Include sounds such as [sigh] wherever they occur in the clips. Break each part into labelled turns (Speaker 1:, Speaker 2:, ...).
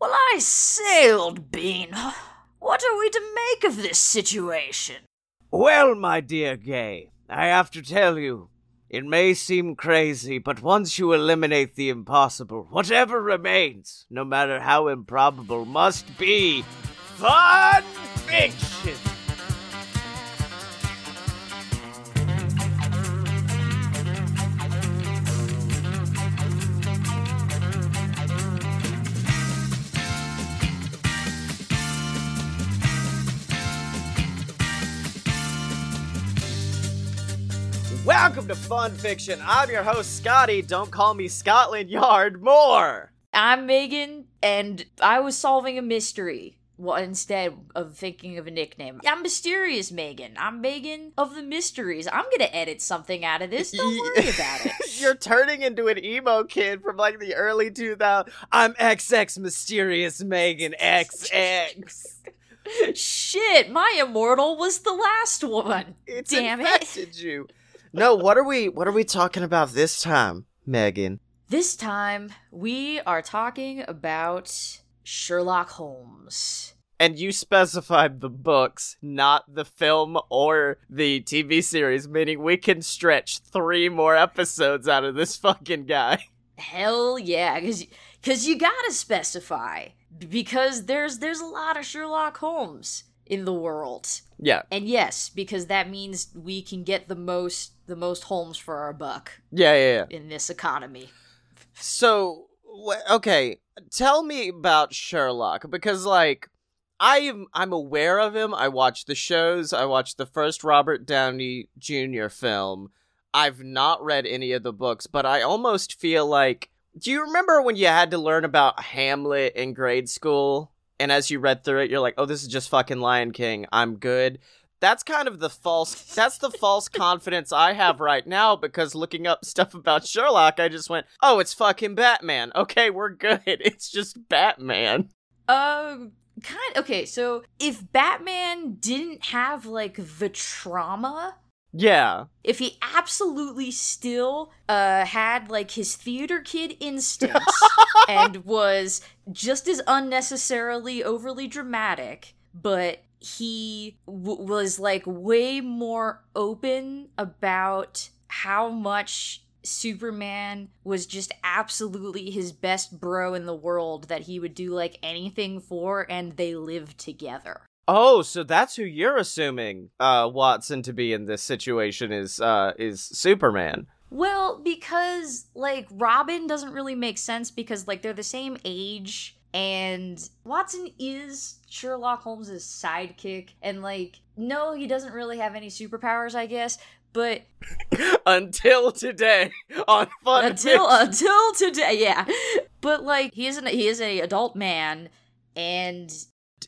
Speaker 1: Well, I say, old bean, what are we to make of this situation?
Speaker 2: Well, my dear Gay, I have to tell you, it may seem crazy, but once you eliminate the impossible, whatever remains, no matter how improbable, must be fun fiction. Welcome to Fun Fiction. I'm your host, Scotty. Don't call me Scotland Yard more.
Speaker 1: I'm Megan, and I was solving a mystery. Well, instead of thinking of a nickname, I'm mysterious Megan. I'm Megan of the mysteries. I'm gonna edit something out of this. Don't worry about it. [laughs]
Speaker 2: You're turning into an emo kid from like the early 2000s. I'm XX Mysterious Megan XX. [laughs]
Speaker 1: Shit, my immortal was the last one.
Speaker 2: It's
Speaker 1: Damn it.
Speaker 2: infected you. No, what are we what are we talking about this time, Megan?
Speaker 1: This time, we are talking about Sherlock Holmes.
Speaker 2: And you specified the books, not the film or the TV series, meaning we can stretch three more episodes out of this fucking guy.
Speaker 1: Hell yeah, because cause you gotta specify. Because there's there's a lot of Sherlock Holmes in the world.
Speaker 2: Yeah,
Speaker 1: And yes, because that means we can get the most the most homes for our buck
Speaker 2: yeah, yeah. yeah.
Speaker 1: in this economy.
Speaker 2: So, okay, tell me about Sherlock because, like, I'm I'm aware of him. I watched the shows. I watched the first Robert Downey Jr. film. I've not read any of the books, but I almost feel like. Do you remember when you had to learn about Hamlet in grade school? And as you read through it, you're like, "Oh, this is just fucking Lion King. I'm good." That's kind of the false. That's the false [laughs] confidence I have right now because looking up stuff about Sherlock, I just went, "Oh, it's fucking Batman." Okay, we're good. [laughs] It's just Batman.
Speaker 1: Uh kind okay, so if Batman didn't have like the trauma
Speaker 2: Yeah.
Speaker 1: if he absolutely still uh had like his theater kid instincts [laughs] and was just as unnecessarily overly dramatic but he w- was like way more open about how much Superman was just absolutely his best bro in the world that he would do like anything for and they lived together.
Speaker 2: Oh, so that's who you're assuming uh Watson to be in this situation is uh is Superman.
Speaker 1: Well, because like Robin doesn't really make sense because like they're the same age and Watson is Sherlock Holmes' sidekick and like no, he doesn't really have any superpowers, I guess, but [laughs]
Speaker 2: Until today on Fun
Speaker 1: until until today, yeah. But like he is an he is a adult man and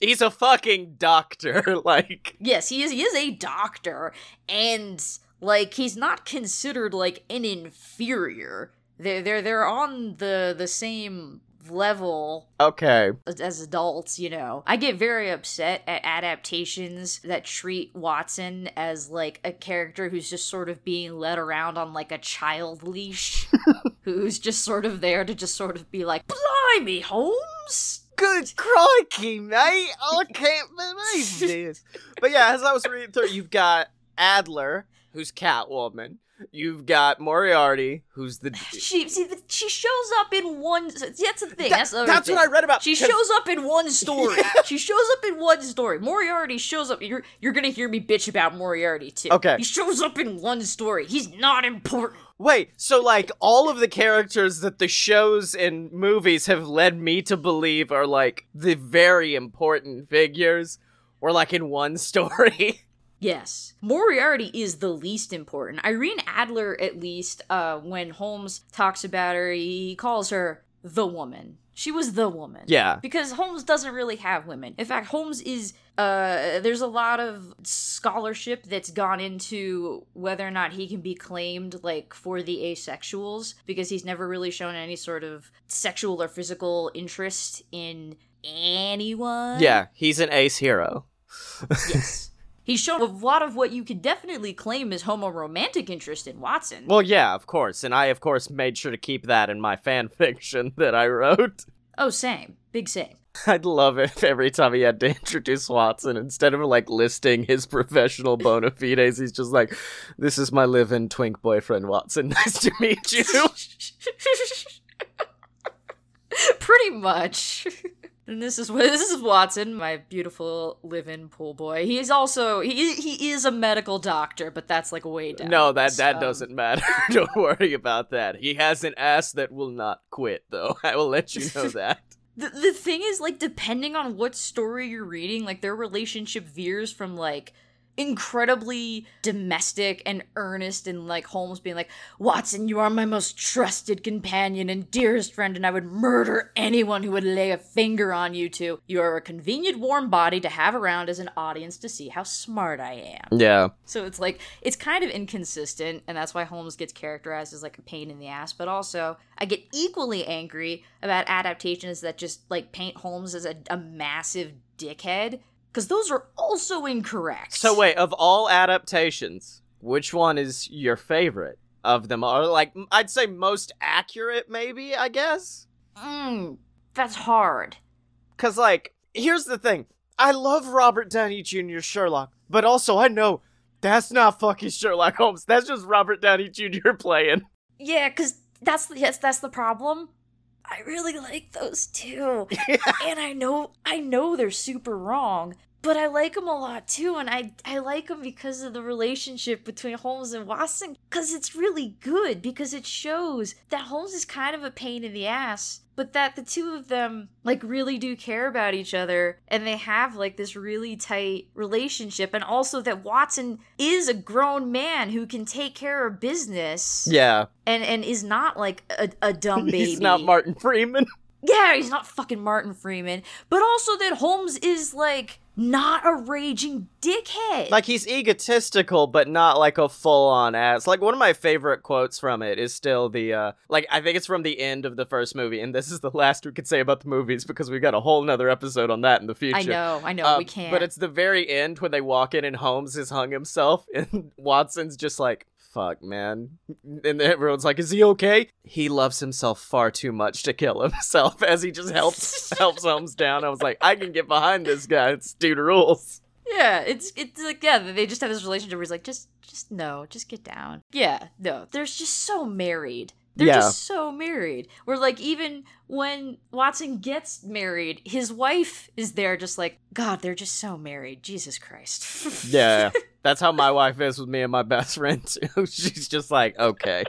Speaker 2: he's a fucking doctor [laughs] like
Speaker 1: yes, he is he is a doctor and like he's not considered like an inferior. They're they're they're on the the same level
Speaker 2: okay.
Speaker 1: as adults, you know. I get very upset at adaptations that treat Watson as like a character who's just sort of being led around on like a child leash, [laughs] who's just sort of there to just sort of be like, Blimey, Holmes!
Speaker 2: Good crikey, mate. I can't believe [laughs] this. But yeah, as I was reading through, you've got Adler, who's Catwoman. You've got Moriarty, who's the [sighs]
Speaker 1: She see, she shows up in one. That's the thing.
Speaker 2: That-
Speaker 1: that's the
Speaker 2: that's
Speaker 1: thing.
Speaker 2: what I read about.
Speaker 1: She
Speaker 2: 'cause-
Speaker 1: shows up in one story. [laughs] She shows up in one story. Moriarty shows up. You're you're gonna hear me bitch about Moriarty too.
Speaker 2: Okay.
Speaker 1: He shows up in one story. He's not important.
Speaker 2: Wait, so like all of the characters that the shows and movies have led me to believe are like the very important figures were like in one [laughs] story.
Speaker 1: Yes. Moriarty is the least important. Irene Adler, at least, uh, when Holmes talks about her, he calls her the woman. She was the woman.
Speaker 2: yeah.
Speaker 1: Because Holmes doesn't really have women. In fact, Holmes is uh there's a lot of scholarship that's gone into whether or not he can be claimed like for the asexuals because he's never really shown any sort of sexual or physical interest in anyone.
Speaker 2: Yeah, he's an ace hero.
Speaker 1: Yes. [laughs] He's shown a lot of what you could definitely claim is homo-romantic interest in Watson.
Speaker 2: Well, yeah, of course. And I of course made sure to keep that in my [laughs] fan fiction that I wrote.
Speaker 1: Oh, same. Big same.
Speaker 2: I'd love it if every time he had to [laughs] introduce Watson. Instead of like listing his [laughs] professional bona fides, he's just like, "This is my live-in twink boyfriend, Watson. Nice to meet you."
Speaker 1: Pretty much. And this is [laughs] this is Watson, my beautiful live-in pool boy. He's also he he is a medical doctor, but that's like way down.
Speaker 2: no, that that
Speaker 1: Um,
Speaker 2: doesn't matter. [laughs] Don't worry about that. He has an ass that will not quit, though. [laughs] I will let you know that.
Speaker 1: The, the thing is, like, depending on what story you're reading, like, their relationship veers from, like, incredibly domestic and earnest, and, like, Holmes being like, Watson, you are my most trusted companion and dearest friend, and I would murder anyone who would lay a finger on you two. You are a convenient warm body to have around as an audience to see how smart I am.
Speaker 2: Yeah.
Speaker 1: So it's like it's kind of inconsistent, and that's why Holmes gets characterized as like a pain in the ass. But also, I get equally angry about adaptations that just like paint Holmes as a, a massive dickhead, because those are also incorrect.
Speaker 2: So wait, of all adaptations, which one is your favorite of them? Or like, I'd say most accurate, maybe. I guess.
Speaker 1: mm, that's hard.
Speaker 2: Cause like, here's the thing. I love Robert Downey Jr. Sherlock, but also I know that's not fucking Sherlock Holmes. That's just Robert Downey Jr. [laughs] playing.
Speaker 1: Yeah, because that's the yes, that's the problem. I really like those too. [laughs] and I know I know they're super wrong, but I like him a lot too, and I I like him because of the relationship between Holmes and Watson. Because it's really good because it shows that Holmes is kind of a pain in the ass, but that the two of them like really do care about each other, and they have like this really tight relationship, and also that Watson is a grown man who can take care of business
Speaker 2: Yeah,
Speaker 1: and and is not like a, a dumb [laughs] baby.
Speaker 2: he's not Martin Freeman. [laughs]
Speaker 1: Yeah, he's not fucking Martin Freeman. But also that Holmes is like not a raging dickhead.
Speaker 2: Like he's egotistical, but not like a full-on ass. Like one of my favorite quotes from it is still the uh like I think it's from the end of the first movie, and this is the [laughs] last we could say about the movies because we got a whole nother episode on that in the future.
Speaker 1: I know, I know,
Speaker 2: Uh,
Speaker 1: we can't.
Speaker 2: But it's the very end when they walk in and Holmes has hung himself, [laughs] and Watson's just like, fuck, man. [laughs] And everyone's like, is he okay? He loves himself far too much to kill himself [laughs] as he just helps [laughs] helps Holmes down. I was like, I can get behind this guy. It's dude rules.
Speaker 1: yeah, it's it's like yeah, they just have this relationship where he's like, just just no, just get down. Yeah, no, they're just so married. They're
Speaker 2: Yeah.
Speaker 1: just so married. Where like even when Watson gets married, his wife is there just like, God, they're just so married. Jesus Christ.
Speaker 2: Yeah. That's how my wife is with me and my best friend [laughs] too. She's just like, okay.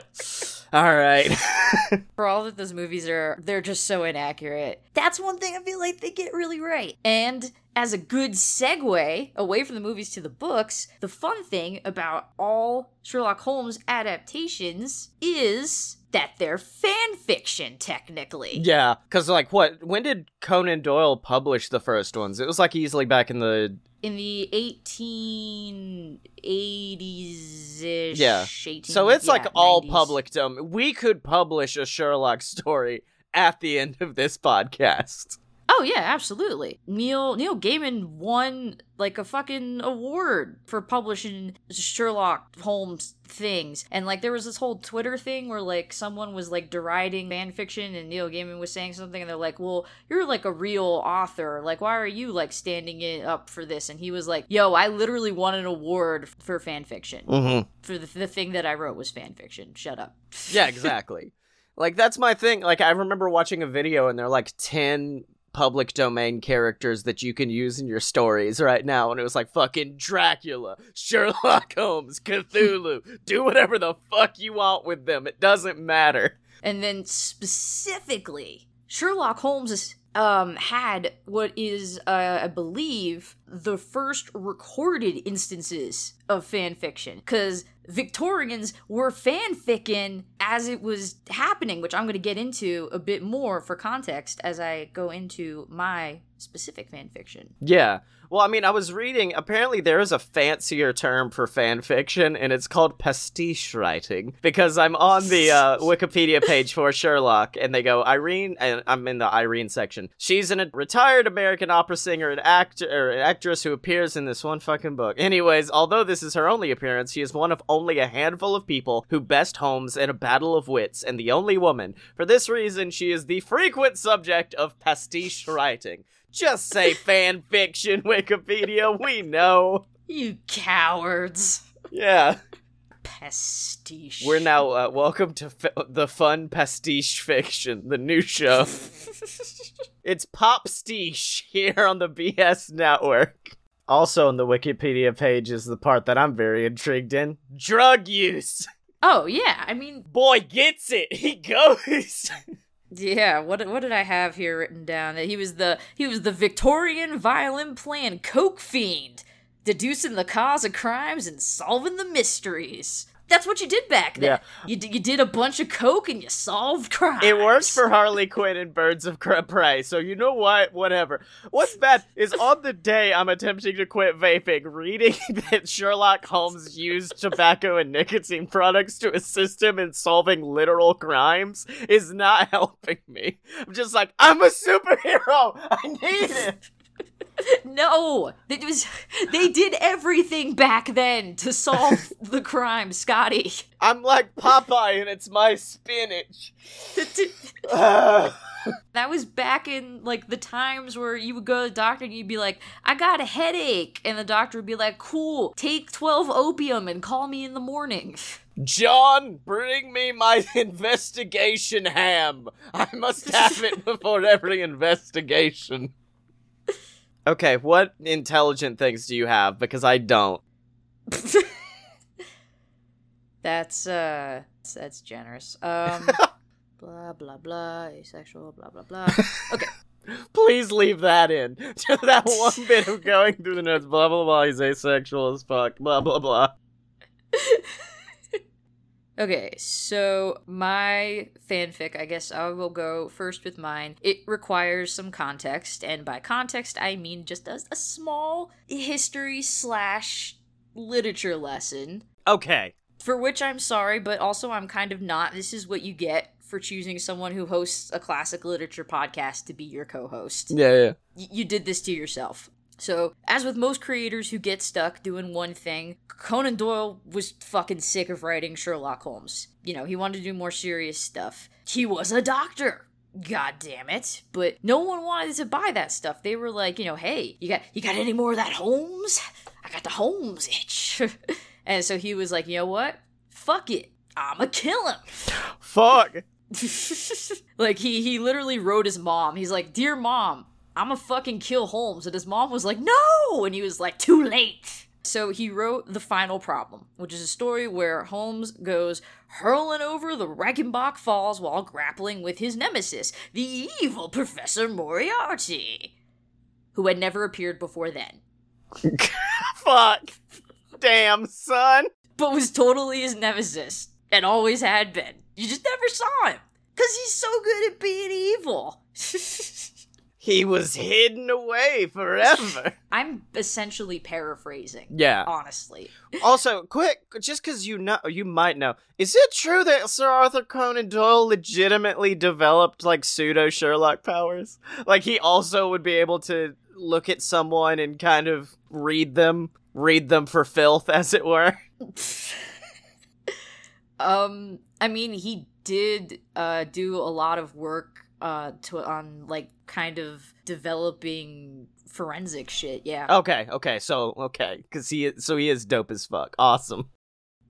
Speaker 2: All right. [laughs]
Speaker 1: for all that those movies are they're just so inaccurate that's one thing i feel like they get really right and as a good segue away from the movies to the books the fun thing about all sherlock holmes adaptations is that they're fan fiction technically
Speaker 2: yeah, cuz like what when did Conan Doyle publish the first ones? It was like easily back in the
Speaker 1: in the 1880s ish
Speaker 2: Yeah. So it's like all public domain. We could publish a Sherlock story at the end of this podcast.
Speaker 1: Oh yeah, absolutely. Neil Neil Gaiman won like a fucking award for publishing Sherlock Holmes things. And like there was this whole Twitter thing where like someone was like deriding fan fiction and Neil Gaiman was saying something and they're like, "Well, you're like a real author. Like why are you like standing it up for this?" And he was like, "Yo, I literally won an award for fan fiction.
Speaker 2: Mm-hmm.
Speaker 1: For the, the thing that I wrote was fan fiction. Shut up."
Speaker 2: Yeah, exactly. [laughs] like that's my thing. Like I remember watching a video and they're like 10 public domain characters that you can use in your stories right now and it was like fucking Dracula, Sherlock [laughs] Holmes, Cthulhu. Do whatever the fuck you want with them. It doesn't matter.
Speaker 1: And then specifically, Sherlock Holmes um, had what is, uh, I believe, the first recorded instances of fan fiction. Because Victorians were fanficking as it was happening, which I'm going to get into a bit more for context as I go into my specific fan fiction.
Speaker 2: Yeah. Well, I mean, I was reading. Apparently, there is a fancier term for fan fiction, and it's called pastiche writing. Because I'm on the uh, [laughs] Wikipedia page for Sherlock, and they go Irene, and I'm in the Irene section. She's an, a retired American opera singer and actor, or an actress who appears in this one fucking book. Anyways, although this is her only appearance, she is one of only a handful of people who best Holmes in a battle of wits, and the only woman. For this reason, she is the frequent subject of pastiche writing. Just say [laughs] fan fiction, Wikipedia. We know.
Speaker 1: You cowards.
Speaker 2: Yeah.
Speaker 1: Pastiche.
Speaker 2: We're now uh, welcome to f- the fun pastiche fiction, the new show. [laughs] it's Popstiche here on the BS Network. Also on the Wikipedia page is the part that I'm very intrigued in: drug use.
Speaker 1: Oh yeah, I mean,
Speaker 2: Boy gets it. He goes.
Speaker 1: yeah. What what did I have here written down? That he was the he was the Victorian violin playing coke fiend, deducing the cause of crimes and solving the mysteries. That's what you did back then.
Speaker 2: Yeah.
Speaker 1: You d- you did a bunch of coke and you solved crimes.
Speaker 2: It works for Harley Quinn and Birds of Prey, so you know what? Whatever. What's bad is on the day I'm attempting to quit vaping, reading [laughs] that Sherlock Holmes used tobacco and nicotine products to assist him in solving literal crimes is not [laughs] helping me. I'm just like, I'm a superhero! I need it! [laughs]
Speaker 1: No, it was they did everything back then to solve [laughs] the crime, Scotty.
Speaker 2: I'm like Popeye and it's my spinach. [laughs] [sighs]
Speaker 1: That was back in like the times where you would go to the doctor and you'd be like, I got a headache. And the doctor would be like, Cool, take 12 opium and call me in the morning.
Speaker 2: John, bring me my [laughs] investigation ham. I must have it before every investigation. Okay, what intelligent things do you have? Because I don't. [laughs]
Speaker 1: That's uh that's generous. Um [laughs] blah blah blah, asexual, blah blah blah. [laughs] Okay.
Speaker 2: Please leave that in. Just that one bit of going through the notes. Blah blah blah. He's asexual as fuck. Blah blah blah.
Speaker 1: Okay, so my fanfic, I guess I will go first with mine. It requires some context, and by context, I mean just a, a small history slash literature lesson,
Speaker 2: Okay.
Speaker 1: for which I'm sorry, but also I'm kind of not. This is what you get for choosing someone who hosts a classic literature podcast to be your co host.
Speaker 2: Yeah yeah.
Speaker 1: Y- you did this to yourself. So, as with most creators who get stuck doing one thing, Conan Doyle was fucking sick of writing Sherlock Holmes. You know, he wanted to do more serious stuff. He was a doctor. God damn it. But no one wanted to buy that stuff. They were like, you know, hey, you got you got any more of that Holmes? I got the Holmes itch. [laughs] and so he was like, you know what? Fuck it. I'ma kill him.
Speaker 2: Fuck. [laughs]
Speaker 1: like he he literally wrote his mom. He's like, "Dear mom, I'm a fucking kill Holmes." And his mom was like, "No!" And he was like, "Too late." So he wrote The Final Problem, which is a story where Holmes goes hurling over the Reichenbach Falls while grappling with his nemesis, the evil Professor Moriarty, who had never appeared before then, [laughs]
Speaker 2: Fuck. Damn, son.
Speaker 1: but was totally his nemesis and always had been. You just never saw him because he's so good at being evil. [laughs]
Speaker 2: He was hidden away forever. [laughs]
Speaker 1: I'm essentially paraphrasing.
Speaker 2: Yeah.
Speaker 1: Honestly.
Speaker 2: Also, quick, just because you know, you might know, is it true that Sir Arthur Conan Doyle legitimately developed like pseudo Sherlock powers? Like he also would be able to look at someone and kind of read them, read them for filth, as it were. [laughs]
Speaker 1: Um, I mean, he did uh do a lot of work uh to on like kind of developing forensic shit. Yeah.
Speaker 2: Okay, okay, so okay, because he is, so he is dope as fuck. Awesome.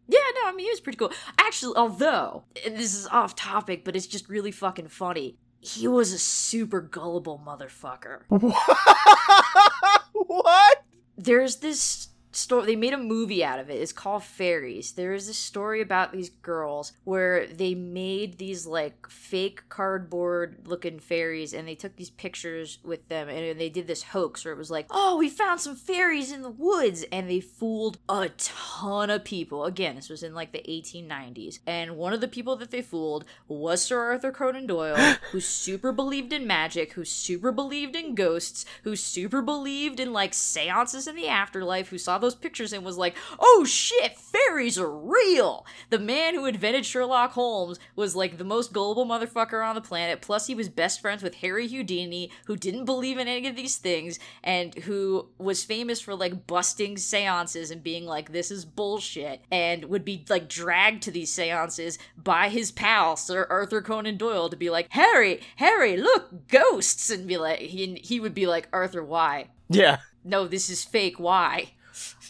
Speaker 1: Yeah, no, I mean, he was pretty cool. Actually, although this is off topic, but it's just really fucking funny. He was a super gullible motherfucker. [laughs]
Speaker 2: what?
Speaker 1: there's this story they made a movie out of it. It's called fairies. There is a story about these girls where they made these like fake cardboard looking fairies and they took these pictures with them and they did this hoax where it was like oh we found some fairies in the woods. And they fooled a ton of people. Again this was in like the 1890s and one of the people that they fooled was sir arthur conan doyle [laughs] who super believed in magic who super believed in ghosts who super believed in like seances in the afterlife who saw the those pictures and was like, oh shit, fairies are real. The man who invented Sherlock Holmes was like the most gullible motherfucker on the planet. Plus, he was best friends with Harry Houdini, who didn't believe in any of these things and who was famous for like busting seances and being like, this is bullshit, and would be like dragged to these seances by his pal, Sir Arthur Conan Doyle, to be like, Harry, Harry, look, ghosts, and be like, he, he would be like, Arthur, why?
Speaker 2: Yeah.
Speaker 1: No, this is fake, why?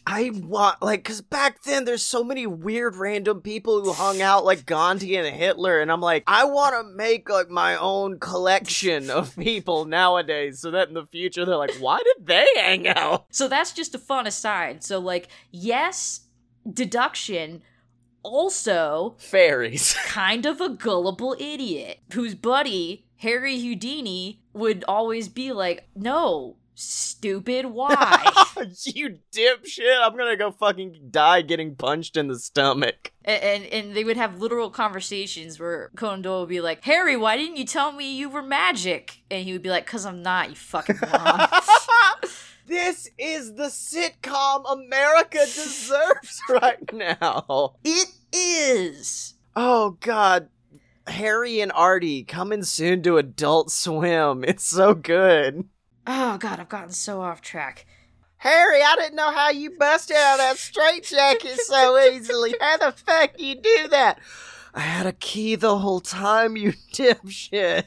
Speaker 2: I want like because back then there's so many weird random people who hung out like Gandhi and Hitler, and I'm like, I want to make like my own collection of people nowadays, so that in the future they're like, why did they hang out? [laughs]
Speaker 1: So that's just a fun aside. So like, yes, deduction. Also,
Speaker 2: Fairies. [laughs]
Speaker 1: kind of a gullible idiot whose buddy Harry Houdini would always be like, "No, stupid, why?" [laughs]
Speaker 2: you dipshit! I'm gonna go fucking die getting punched in the stomach.
Speaker 1: and, and and they would have literal conversations where Conan Doyle would be like, "Harry, why didn't you tell me you were magic?" And he would be like, "Cause I'm not, you fucking moron." [laughs] [laughs]
Speaker 2: this is the sitcom America deserves right now.
Speaker 1: it is.
Speaker 2: Oh god. Harry and Artie coming soon to Adult Swim. It's so good.
Speaker 1: Oh god, I've gotten so off track.
Speaker 2: Harry, I didn't know how you busted out of that straitjacket so easily. [laughs] How the fuck you do that? I had a key the whole time, you [laughs] dipshit.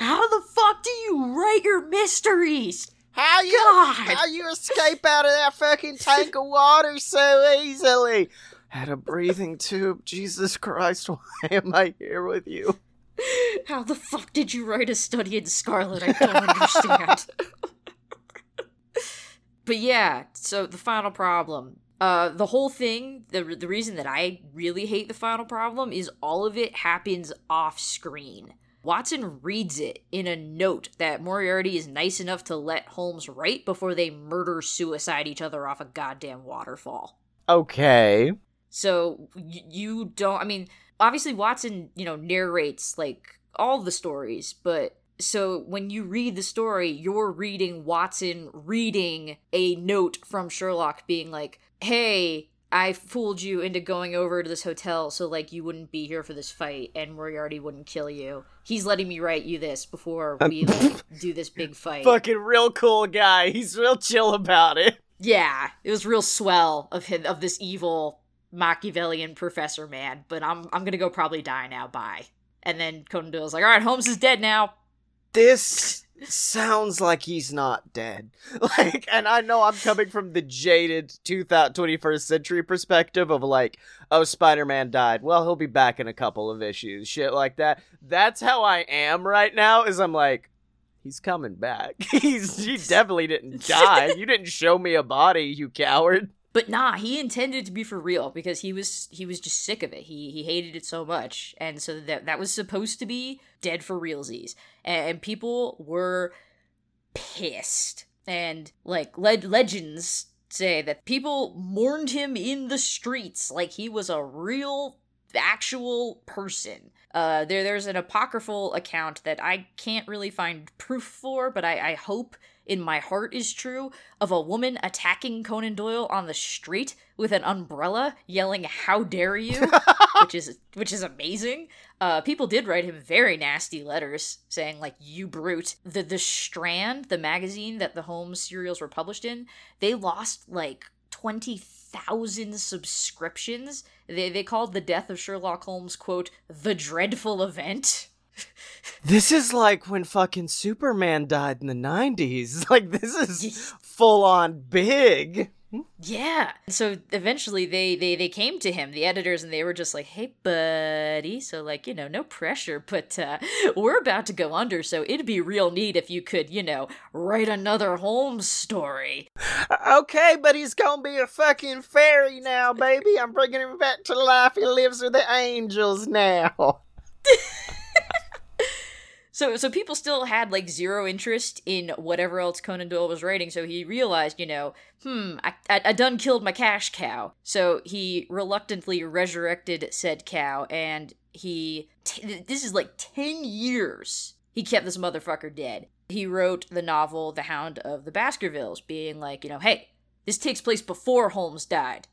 Speaker 1: How the fuck do you write your mysteries?
Speaker 2: How you
Speaker 1: God.
Speaker 2: how you escape out of that fucking tank of water so easily? Had a breathing tube. Jesus Christ, [laughs] why am I here with you? [laughs]
Speaker 1: How the fuck did you write a study in Scarlet? I don't understand. [laughs] but yeah, so the final problem. Uh, the whole thing, the, the reason that I really hate the final problem is all of it happens off screen. Watson reads it in a note that Moriarty is nice enough to let Holmes write before they murder suicide each other off a goddamn waterfall.
Speaker 2: Okay.
Speaker 1: So y- you don't. I mean, obviously Watson, you know, narrates like all the stories, but so when you read the story, you're reading Watson reading a note from Sherlock, being like, "Hey." I fooled you into going over to this hotel so like you wouldn't be here for this fight and Moriarty wouldn't kill you. He's letting me write you this before um, we like, [laughs] do this big fight.
Speaker 2: Fucking real cool guy. He's real chill about it.
Speaker 1: Yeah, it was real swell of him of this evil Machiavellian professor man. But I'm I'm gonna go probably die now. Bye. And then Conan Doyle's like, all right, Holmes is dead now.
Speaker 2: This sounds like he's not dead. [laughs] Like, and I know I'm coming from the jaded 2000 21st century perspective of like, oh, Spider Man died. Well, he'll be back in a couple of issues. Shit like that. That's how I am right now, is I'm like, he's coming back. [laughs] He's he [laughs] definitely didn't die. you didn't show me a body, you coward.
Speaker 1: But nah, he intended to be for real because he was he was just sick of it. He he hated it so much, and so that that was supposed to be dead for realsies, and, and people were pissed. And like le- legends say that people mourned him in the streets like he was a real actual person. Uh, there, there's an apocryphal account that I can't really find proof for, but I, I hope in my heart is true of a woman attacking Conan Doyle on the street with an umbrella, yelling "How dare you!" [laughs] which is which is amazing. Uh, people did write him very nasty letters saying like "You brute." The the Strand, the magazine that the Holmes serials were published in, they lost like twenty thousand subscriptions. They they called the death of Sherlock Holmes quote the dreadful event.
Speaker 2: This is like when fucking Superman died in the 90s. [laughs] Like, this is full on big.
Speaker 1: Yeah. So eventually they they they came to him, the editors, and they were just like, "Hey, buddy." So like you know, no pressure, [laughs] but uh, we're about to go under, so it'd be real neat if you could, you know, write another Holmes story.
Speaker 2: Okay, but he's gonna be a fucking fairy now, baby. I'm bringing him back to life. He lives with the angels now. [laughs]
Speaker 1: So so people still had like zero interest in whatever else Conan Doyle was writing. So he realized, you know, hmm, I I, I done killed my cash cow. So he reluctantly resurrected said cow, and he t- this is like ten years he kept this motherfucker dead. He wrote the novel The Hound of the Baskervilles, being like, you know, hey, This takes place before Holmes died.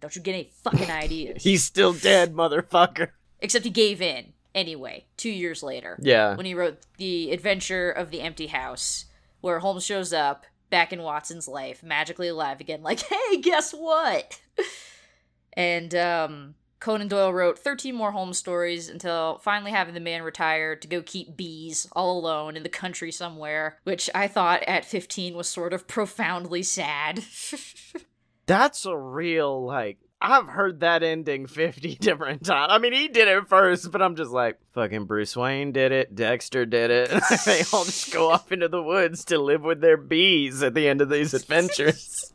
Speaker 1: Don't you get any fucking [laughs] ideas?
Speaker 2: He's still dead, motherfucker.
Speaker 1: Except he gave in anyway, two years later.
Speaker 2: Yeah.
Speaker 1: When he wrote The Adventure of the Empty House, where Holmes shows up back in Watson's life, magically alive again, like, [laughs] hey, guess what? [laughs] and um, Conan Doyle wrote 13 more Holmes stories until finally having the man retire to go keep bees all alone in the country somewhere, which I thought at 15 was sort of profoundly sad. [laughs]
Speaker 2: That's a real, like, I've heard that ending [laughs] 50 different times. I mean, he did it first, but I'm just like, fucking Bruce Wayne did it, Dexter did it. [laughs] they all just go [laughs] off into the woods to live with their bees at the end of these adventures.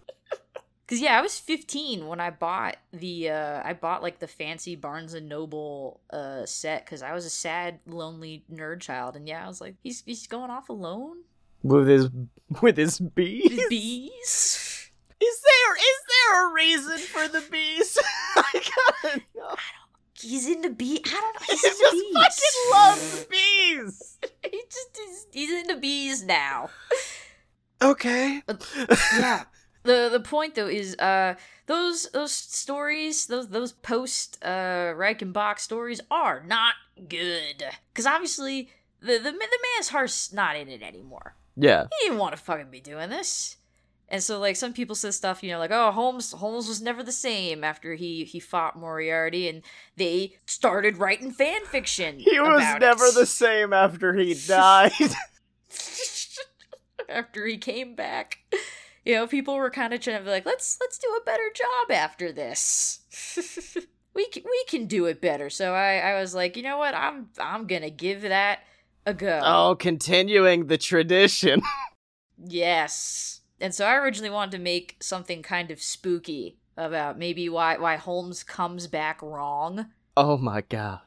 Speaker 1: Cause yeah, I was 15 when I bought the uh I bought like the fancy Barnes and Noble uh set because I was a sad, lonely nerd child, and yeah, I was like, he's he's going off alone
Speaker 2: with his with his bees.
Speaker 1: with bees.
Speaker 2: Is there is there a reason for the bees? [laughs] I gotta know.
Speaker 1: He's into bee. I don't know.
Speaker 2: He
Speaker 1: He's
Speaker 2: just
Speaker 1: into bees.
Speaker 2: fucking loves bees. [laughs]
Speaker 1: he just is, he's into bees now.
Speaker 2: Okay. [laughs]
Speaker 1: yeah. The the point though is uh those those stories those those post uh Reichenbach stories are not good because obviously the the the man's heart's not in it anymore.
Speaker 2: Yeah.
Speaker 1: He didn't want to fucking be doing this. And so like some people said stuff, you know, like, oh Holmes Holmes was never the same after he he fought Moriarty and they started writing fan fiction.
Speaker 2: He was never
Speaker 1: it.
Speaker 2: the same after he [laughs] died. [laughs]
Speaker 1: after he came back. You know, people were kind of trying to be like, let's let's do a better job after this. [laughs] we can, we can do it better. So I I was like, you know what? I'm I'm gonna give that a go.
Speaker 2: oh, continuing the tradition.
Speaker 1: Yes. And so I originally wanted to make something kind of spooky about maybe why why Holmes comes back wrong.
Speaker 2: Oh my god.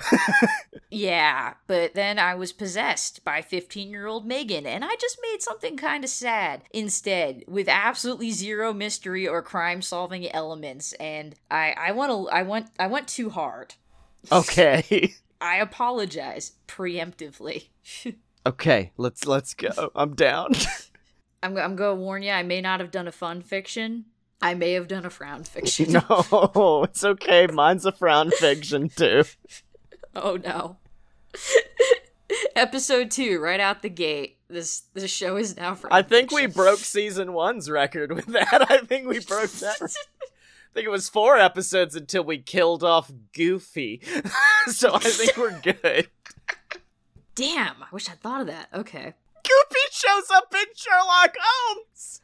Speaker 2: [laughs]
Speaker 1: Yeah, but then I was possessed by 15 year old Megan, and I just made something kind of sad instead, with absolutely zero mystery or crime solving elements. And I, I want to, I went, I went too hard. [laughs]
Speaker 2: Okay.
Speaker 1: I apologize preemptively. [laughs]
Speaker 2: okay, let's let's go. I'm down.
Speaker 1: I'm, I'm gonna warn you, I may not have done a fun fiction. I may have done a frown fiction. [laughs]
Speaker 2: no, it's okay. Mine's a frown fiction too. [laughs]
Speaker 1: Oh no. [laughs] Episode two, right out the gate. This this show is now for.
Speaker 2: I think we broke season one's record with that. I think we broke that. I think it was four episodes until we killed off Goofy. so I think we're good.
Speaker 1: Damn, I wish I'd thought of that. Okay.
Speaker 2: Goofy shows up in Sherlock Holmes.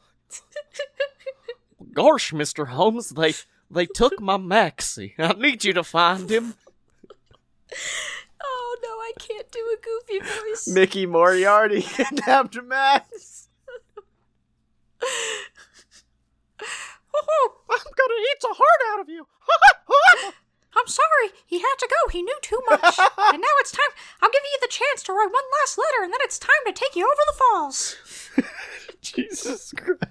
Speaker 2: [laughs] Gosh, Mr. Holmes, they they took my Maxie. I need you to find him.
Speaker 1: Oh no, I can't do a goofy voice.
Speaker 2: Mickey Moriarty [laughs] kidnapped Max. [laughs]
Speaker 1: oh,
Speaker 2: I'm gonna eat the heart out of you.
Speaker 1: I'm sorry. He had to go. He knew too much. [laughs] and now it's time. I'll give you the chance to write one last letter, and then it's time to take you over the falls. [laughs]
Speaker 2: Jesus Christ.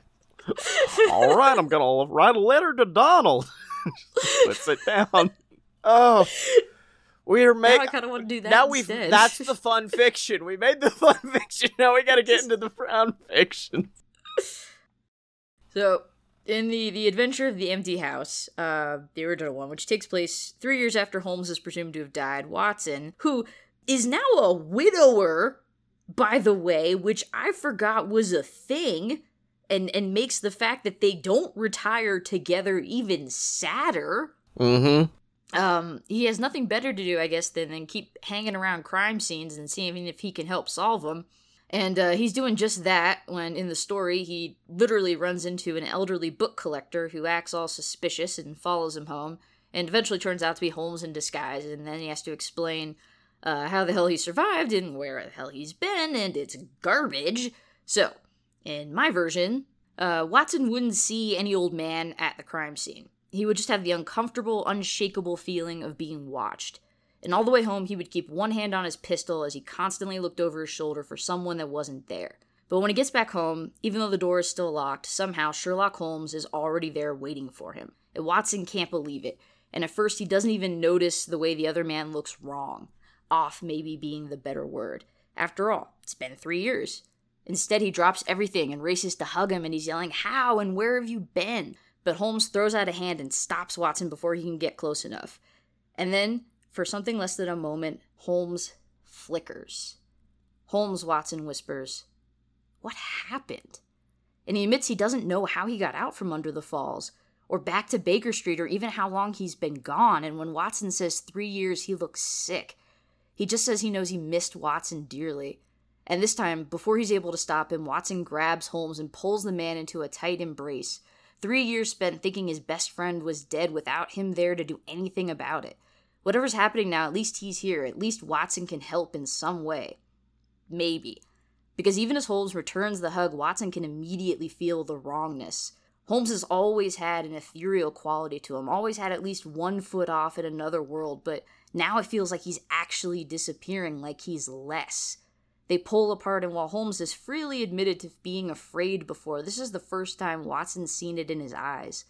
Speaker 2: [laughs] All right, I'm gonna write a letter to Donald. Let's sit down. Oh, we're
Speaker 1: Now I
Speaker 2: making.
Speaker 1: kind of want to do that
Speaker 2: Now we've that's the fun fiction. We made the fun fiction. Now we got to get into the frown fiction.
Speaker 1: So, in the the Adventure of the Empty House, uh, the original one, which takes place three years after Holmes is presumed to have died, Watson, who is now a widower, by the way, which I forgot was a thing, and and makes the fact that they don't retire together even sadder.
Speaker 2: Mm-hmm.
Speaker 1: Um, he has nothing better to do, I guess, than, than keep hanging around crime scenes and seeing if he can help solve them. And uh, he's doing just that when, in the story, he literally runs into an elderly book collector who acts all suspicious and follows him home, and eventually turns out to be Holmes in disguise. And then he has to explain uh, how the hell he survived and where the hell he's been, and it's garbage. So, in my version, uh, Watson wouldn't see any old man at the crime scene. He would just have the uncomfortable, unshakable feeling of being watched. And all the way home, he would keep one hand on his pistol as he constantly looked over his shoulder for someone that wasn't there. But when he gets back home, even though the door is still locked, somehow Sherlock Holmes is already there waiting for him. And Watson can't believe it. And at first, he doesn't even notice the way the other man looks wrong. Off, maybe being the better word. After all, it's been three years. Instead, he drops everything and races to hug him, and he's yelling, How and where have you been? But Holmes throws out a hand and stops Watson before he can get close enough. And then, for something less than a moment, Holmes flickers. Holmes, Watson whispers, What happened? And he admits he doesn't know how he got out from under the falls, or back to Baker Street, or even how long he's been gone. And when Watson says three years, he looks sick. He just says he knows he missed Watson dearly. And this time, before he's able to stop him, Watson grabs Holmes and pulls the man into a tight embrace. Three years spent thinking his best friend was dead without him there to do anything about it. Whatever's happening now, at least he's here. At least Watson can help in some way. Maybe. Because even as Holmes returns the hug, Watson can immediately feel the wrongness. Holmes has always had an ethereal quality to him, always had at least one foot off in another world, but now it feels like he's actually disappearing, like he's less. They pull apart, and while Holmes has freely admitted to being afraid before, this is the first time Watson's seen it in his eyes.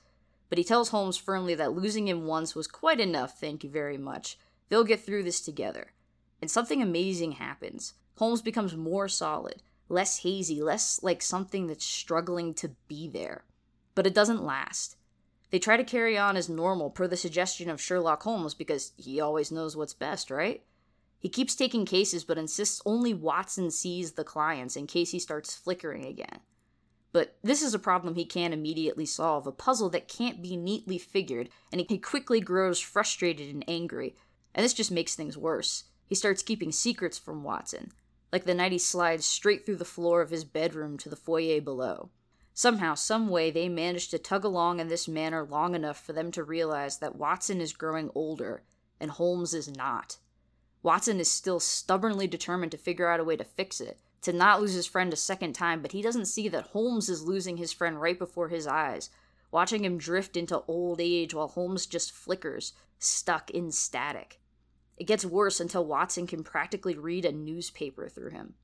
Speaker 1: But he tells Holmes firmly that losing him once was quite enough, thank you very much. They'll get through this together. And something amazing happens. Holmes becomes more solid, less hazy, less like something that's struggling to be there. But it doesn't last. They try to carry on as normal per the suggestion of Sherlock Holmes because he always knows what's best, right? He keeps taking cases but insists only Watson sees the clients in case he starts flickering again. But this is a problem he can't immediately solve, a puzzle that can't be neatly figured, and he quickly grows frustrated and angry. And this just makes things worse. He starts keeping secrets from Watson, like the night he slides straight through the floor of his bedroom to the foyer below. Somehow, some way, they manage to tug along in this manner long enough for them to realize that Watson is growing older, and Holmes is not. Watson is still stubbornly determined to figure out a way to fix it, to not lose his friend a second time, but he doesn't see that Holmes is losing his friend right before his eyes, watching him drift into old age while Holmes just flickers, stuck in static. It gets worse until Watson can practically read a newspaper through him.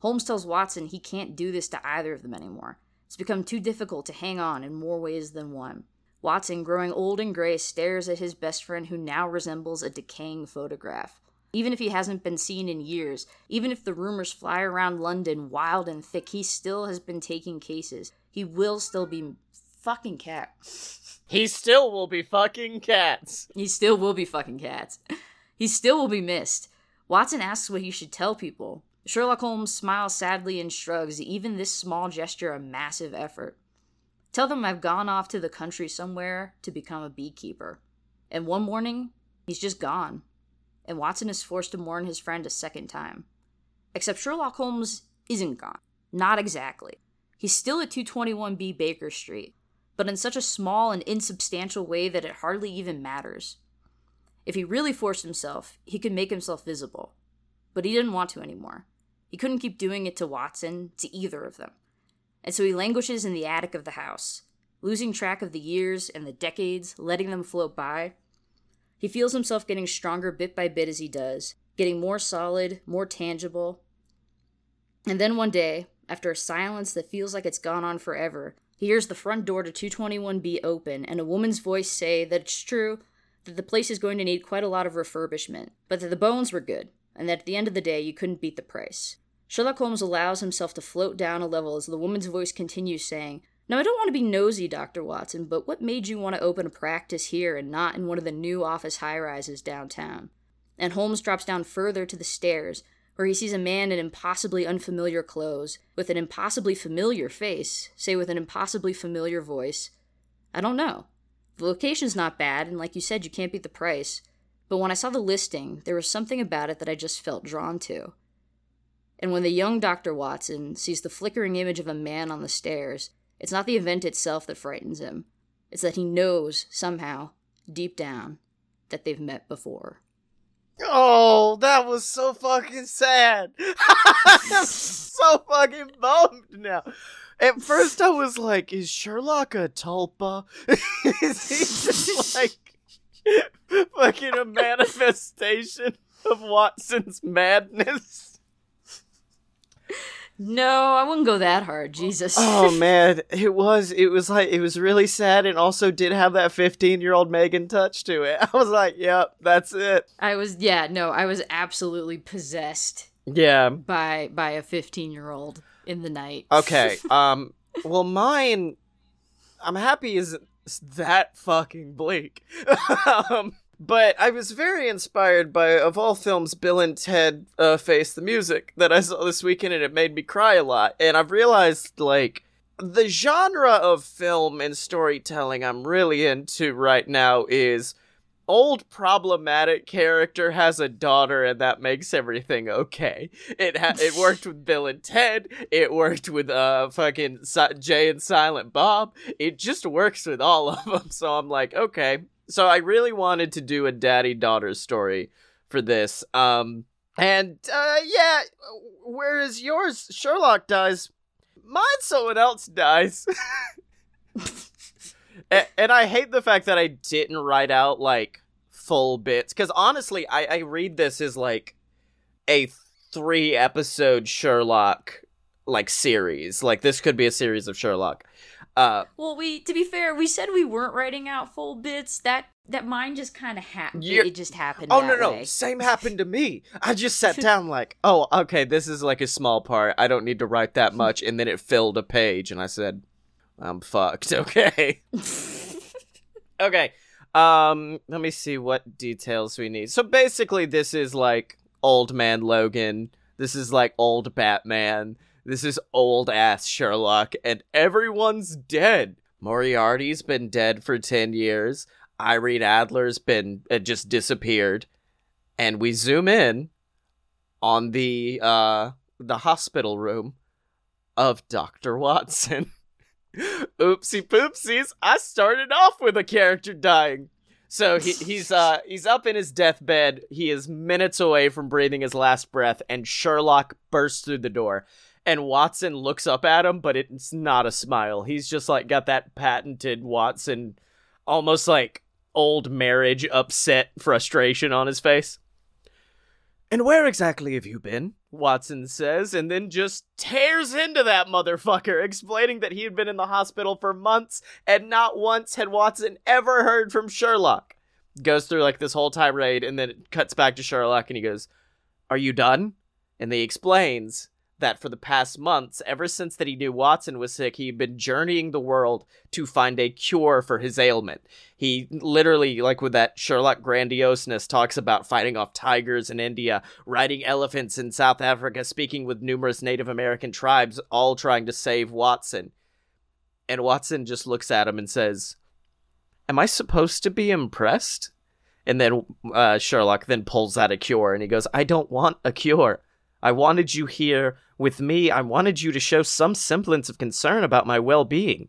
Speaker 1: Holmes tells Watson he can't do this to either of them anymore. It's become too difficult to hang on in more ways than one. Watson, growing old and gray, stares at his best friend who now resembles a decaying photograph. Even if he hasn't been seen in years, even if the rumors fly around London wild and thick, he still has been taking cases. He will still be fucking cat. [laughs]
Speaker 2: He still will be fucking cats.
Speaker 1: He still will be fucking cats. [laughs] He still will be missed. Watson asks what he should tell people. Sherlock Holmes smiles sadly and shrugs, even this small gesture a massive effort. Tell them I've gone off to the country somewhere to become a beekeeper. And one morning, he's just gone and Watson is forced to mourn his friend a second time. Except Sherlock Holmes isn't gone. Not exactly. He's still at 221B Baker Street, but in such a small and insubstantial way that it hardly even matters. If he really forced himself, he could make himself visible. But he didn't want to anymore. He couldn't keep doing it to Watson, to either of them. And so he languishes in the attic of the house, losing track of the years and the decades, letting them float by, he feels himself getting stronger bit by bit as he does, getting more solid, more tangible. And then one day, after a silence that feels like it's gone on forever, he hears the front door to 221B open and a woman's voice say that it's true that the place is going to need quite a lot of refurbishment, but that the bones were good, and that at the end of the day you couldn't beat the price. Sherlock Holmes allows himself to float down a level as the woman's voice continues saying, now, I don't want to be nosy, Dr. Watson, but what made you want to open a practice here and not in one of the new office high rises downtown? And Holmes drops down further to the stairs, where he sees a man in impossibly unfamiliar clothes, with an impossibly familiar face, say with an impossibly familiar voice. I don't know. The location's not bad, and like you said, you can't beat the price. But when I saw the listing, there was something about it that I just felt drawn to. And when the young Dr. Watson sees the flickering image of a man on the stairs, it's not the event itself that frightens him, it's that he knows, somehow, deep down, that they've met before.
Speaker 2: Oh, that was so fucking sad. [laughs] I'm so fucking bummed now. At first, I was like, is Sherlock a tulpa? [laughs] is he just like fucking a manifestation of Watson's madness?
Speaker 1: No, I wouldn't go that hard. Jesus.
Speaker 2: Oh [laughs] man, it was it was like it was really sad and also did have that 15-year-old Megan touch to it. [laughs] I was like, "Yep, that's it."
Speaker 1: I was yeah, no, I was absolutely possessed.
Speaker 2: Yeah.
Speaker 1: By by a 15-year-old. in the night.
Speaker 2: Okay. [laughs] Um. Well, mine. I'm happy is that fucking bleak. um, but I was very inspired by, of all films, Bill and Ted uh, Face the Music that I saw this weekend, and it made me cry a lot. And I've realized, like, the genre of film and storytelling I'm really into right now is old problematic character has a daughter and that makes everything okay. It ha- it [laughs] worked with Bill and Ted. It worked with uh fucking si- Jay and Silent Bob. It just works with all of them. So I'm like, okay. So I really wanted to do a daddy daughter story for this. Um and uh yeah, whereas yours Sherlock dies, mine someone else dies. [laughs] and, and I hate the fact that I didn't write out like full bits because honestly, I I read this as like a three episode Sherlock like series. Like this could be a series of Sherlock. Uh,
Speaker 1: well, we to be fair, we said we weren't writing out full bits. That that mine just kind of happened. It, it just happened.
Speaker 2: Oh no,
Speaker 1: way.
Speaker 2: no, same happened to me. I just sat [laughs] down like, oh, okay, this is like a small part. I don't need to write that much, and then it filled a page, and I said, I'm fucked. [laughs] Okay. [laughs] okay. Um, let me see what details we need. So basically, this is like old man Logan. This is like old Batman. This is old ass Sherlock, and everyone's dead. Moriarty's been dead for 10 years. Irene Adler's been uh, just disappeared. And we zoom in on the uh the hospital room of Dr. Watson. [laughs] Oopsie poopsies, I started off with a character dying. So he, he's uh he's up in his deathbed. He is minutes away from breathing his last breath, and Sherlock bursts through the door. And Watson looks up at him, but it's not a smile. He's just like got that patented Watson, almost like old marriage upset frustration on his face. And where exactly have you been? Watson says, and then just tears into that motherfucker, explaining that he had been in the hospital for months and not once had Watson ever heard from Sherlock. Goes through like this whole tirade and then it cuts back to Sherlock and he goes, Are you done? And he explains that for the past months, ever since that he knew Watson was sick, he'd been journeying the world to find a cure for his ailment. He literally, like with that Sherlock grandioseness, talks about fighting off tigers in India, riding elephants in South Africa, speaking with numerous Native American tribes, all trying to save Watson. And Watson just looks at him and says, Am I supposed to be impressed? And then uh, Sherlock then pulls out a cure and he goes, I don't want a cure. I wanted you here with me. I wanted you to show some semblance of concern about my well being.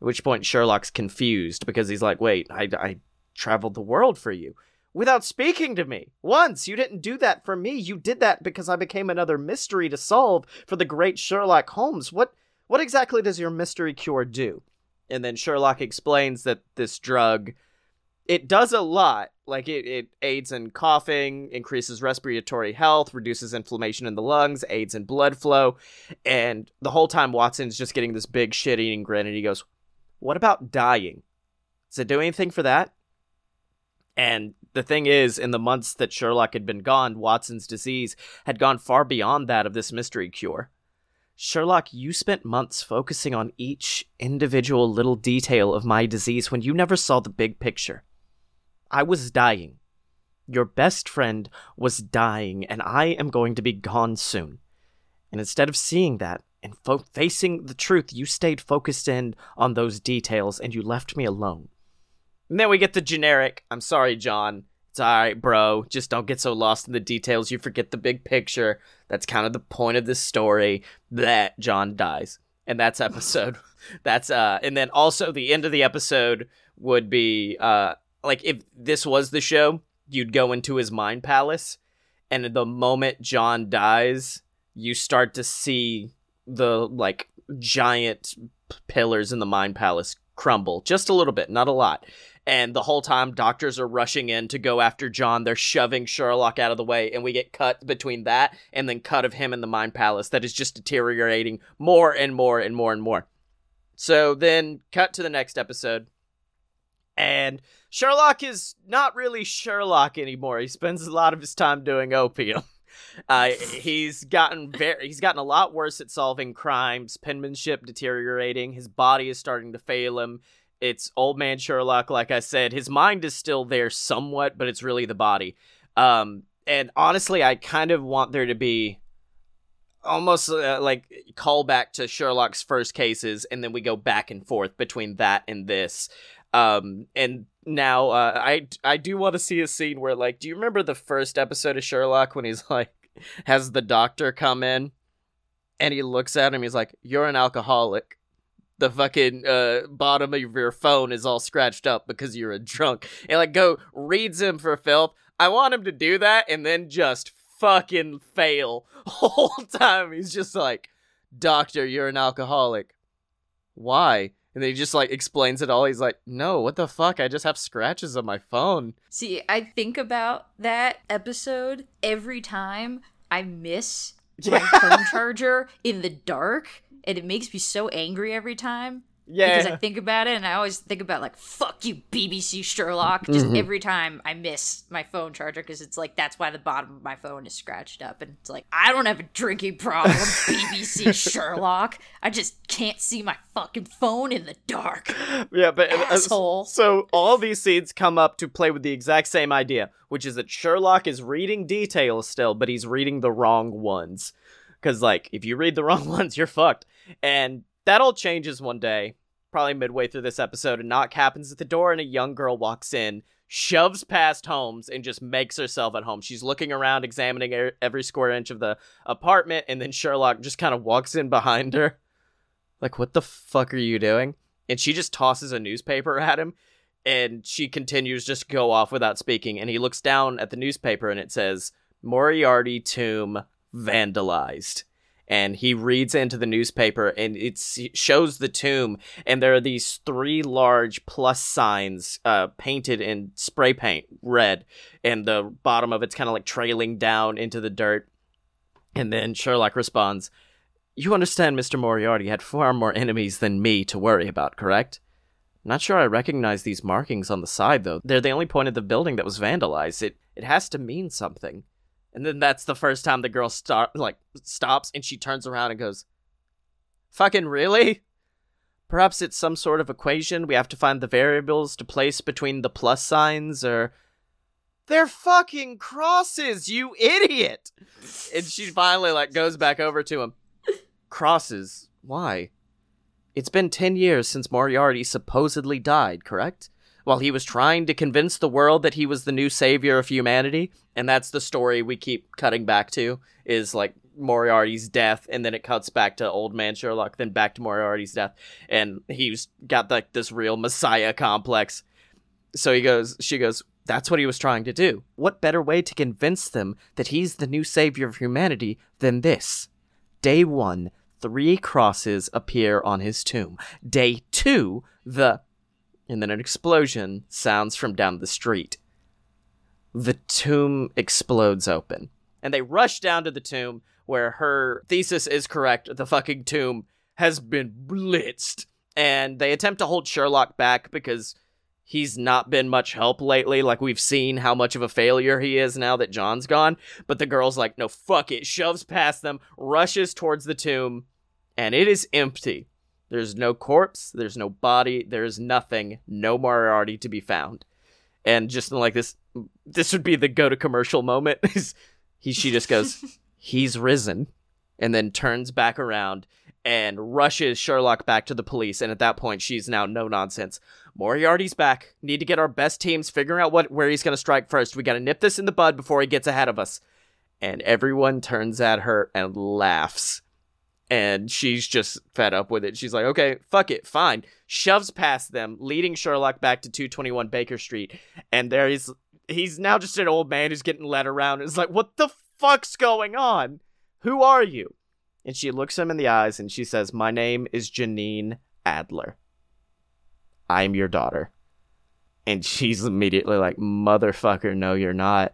Speaker 2: At which point Sherlock's confused because he's like, wait, I, I traveled the world for you without speaking to me. Once, you didn't do that for me. You did that because I became another mystery to solve for the great Sherlock Holmes. What what exactly does your mystery cure do? And then Sherlock explains that this drug it does a lot. Like it, it aids in coughing, increases respiratory health, reduces inflammation in the lungs, aids in blood flow. And the whole time Watson's just getting this big shit eating grin and he goes, What about dying? Does it do anything for that? And the thing is, in the months that Sherlock had been gone, Watson's disease had gone far beyond that of this mystery cure. Sherlock, you spent months focusing on each individual little detail of my disease when you never saw the big picture. I was dying. Your best friend was dying, and I am going to be gone soon. And instead of seeing that and fo- facing the truth, you stayed focused in on those details and you left me alone. And then we get the generic, I'm sorry, John. It's alright, bro. Just don't get so lost in the details you forget the big picture. That's kind of the point of this story that John dies. And that's episode. [laughs] that's uh and then also the end of the episode would be uh like if this was the show, you'd go into his mind palace and the moment John dies, you start to see the like giant pillars in the mind palace crumble just a little bit, not a lot. And the whole time, doctors are rushing in to go after John. They're shoving Sherlock out of the way, and we get cut between that and then cut of him in the Mind Palace that is just deteriorating more and more and more and more. So then, cut to the next episode, and Sherlock is not really Sherlock anymore. He spends a lot of his time doing opium. [laughs] Uh, he's gotten very he's gotten a lot worse at solving crimes, penmanship deteriorating, his body is starting to fail him. It's old man Sherlock, like I said. His mind is still there somewhat, but it's really the body. Um, and honestly, I kind of want there to be almost uh, like call back to Sherlock's first cases, and then we go back and forth between that and this. Um, and now uh, I I do want to see a scene where like, do you remember the first episode of Sherlock when he's [laughs] like has the doctor come in and he looks at him, he's like, "You're an alcoholic." The fucking uh, bottom of your phone is all scratched up because you're a drunk, and like go reads him for filth. I want him to do that and then just fucking fail [laughs] whole time. He's just like, "Doctor, you're an alcoholic." Why? And then he just like explains it all. He's like, "No, what the fuck? I just have scratches on my phone."
Speaker 1: See, I think about that episode every time I miss my [laughs] phone charger in the dark, and it makes me so angry every time.
Speaker 2: Yeah.
Speaker 1: Because I think about it and I always think about like fuck you BBC Sherlock just
Speaker 2: Mhm.
Speaker 1: every time I miss my phone charger because it's like that's why the bottom of my phone is scratched up and it's like I don't have a drinking problem [laughs] BBC Sherlock I just can't see my fucking phone in the dark
Speaker 2: yeah, but uh, So all these scenes come up to play with the exact same idea, which is that Sherlock is reading details still, but he's reading the wrong ones. Because like, if you read the [laughs] wrong ones, you're fucked. And that all changes one day, probably midway through this episode. A knock happens at the door, and a young girl walks in, shoves past Holmes, and just makes herself at home. She's looking around, examining e- every square inch of the apartment, and then Sherlock just kind of walks in behind her. Like, what the fuck are you doing? And she just tosses a newspaper at him, and she continues just to go off without speaking. And he looks down at the newspaper, and it says, Moriarty tomb vandalized and he reads into the newspaper and it shows the tomb and there are these three large plus signs uh, painted in spray paint red and the bottom of it's kind of like trailing down into the dirt. And then sherlock responds you understand mr moriarty had far more enemies than me to worry about correct? Not sure i recognize these markings on the side though. They're the only point of the building that was vandalized. It it has to mean something and then that's the first time the girl start like stops and she turns around and goes, "Fucking really?" Perhaps it's some sort of equation. We have to find the variables to place between the plus signs or they're fucking crosses, you idiot. And she finally like goes back over to him. Crosses. Why? It's been 10 years since Moriarty supposedly died, correct? While he was trying to convince the world that he was the new savior of humanity, and that's the story we keep cutting back to is like Moriarty's death, and then it cuts back to old man Sherlock, then back to Moriarty's death, and he's got like this real messiah complex. So he goes, she goes, that's what he was trying to do. What better way to convince them that he's the new savior of humanity than this? Day one, three crosses appear on his tomb. Day two, the. And then an explosion sounds from down the street the tomb explodes open. And they rush down to the tomb where her thesis is correct. The fucking tomb has been blitzed. And they attempt to hold Sherlock back because he's not been much help lately. Like, we've seen how much of a failure he is now that John's gone. But the girl's like, no, fuck it. Shoves past them, rushes towards the tomb, and it is empty. There's no corpse, there's no body, there's nothing, no Moriarty to be found. And just like this this would be the go to commercial moment [laughs] he she just goes [laughs] he's risen and then turns back around and rushes Sherlock back to the police. And at that point she's now no nonsense. Moriarty's back. Need to get our best teams figuring out what where he's going to strike first. We got to nip this in the bud before he gets ahead of us. And everyone turns at her and laughs and she's just fed up with it. She's like, okay, fuck it, fine. Shoves past them, leading Sherlock back to 221 Baker Street. And there he's he's now just an old man who's getting led around. It's like, what the fuck's going on? Who are you? And she looks him in the eyes and she says, My name is Janine Adler. I'm your daughter. And she's immediately like, Motherfucker, no, you're not.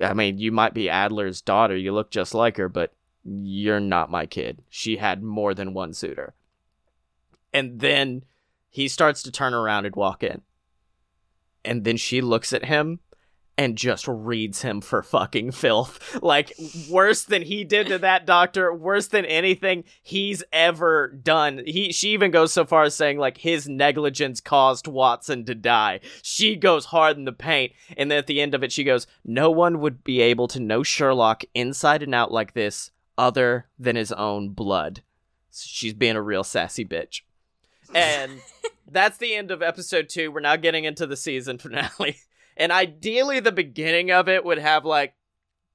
Speaker 2: I mean, you might be Adler's daughter. You look just like her, but you're not my kid. She had more than one suitor. And then he starts to turn around and walk in. And then she looks at him and just reads him for fucking filth. [laughs] Like, worse than he did to that doctor, worse than anything he's ever done. He she even goes so far as saying like his negligence caused Watson to die. She goes hard in the paint, and then at the end of it she goes, "No one would be able to know Sherlock inside and out like this other than his own blood." She's being a real sassy bitch. And [laughs] that's the end of episode 2. We're now getting into the season [laughs] finale. And ideally, the beginning of it would have like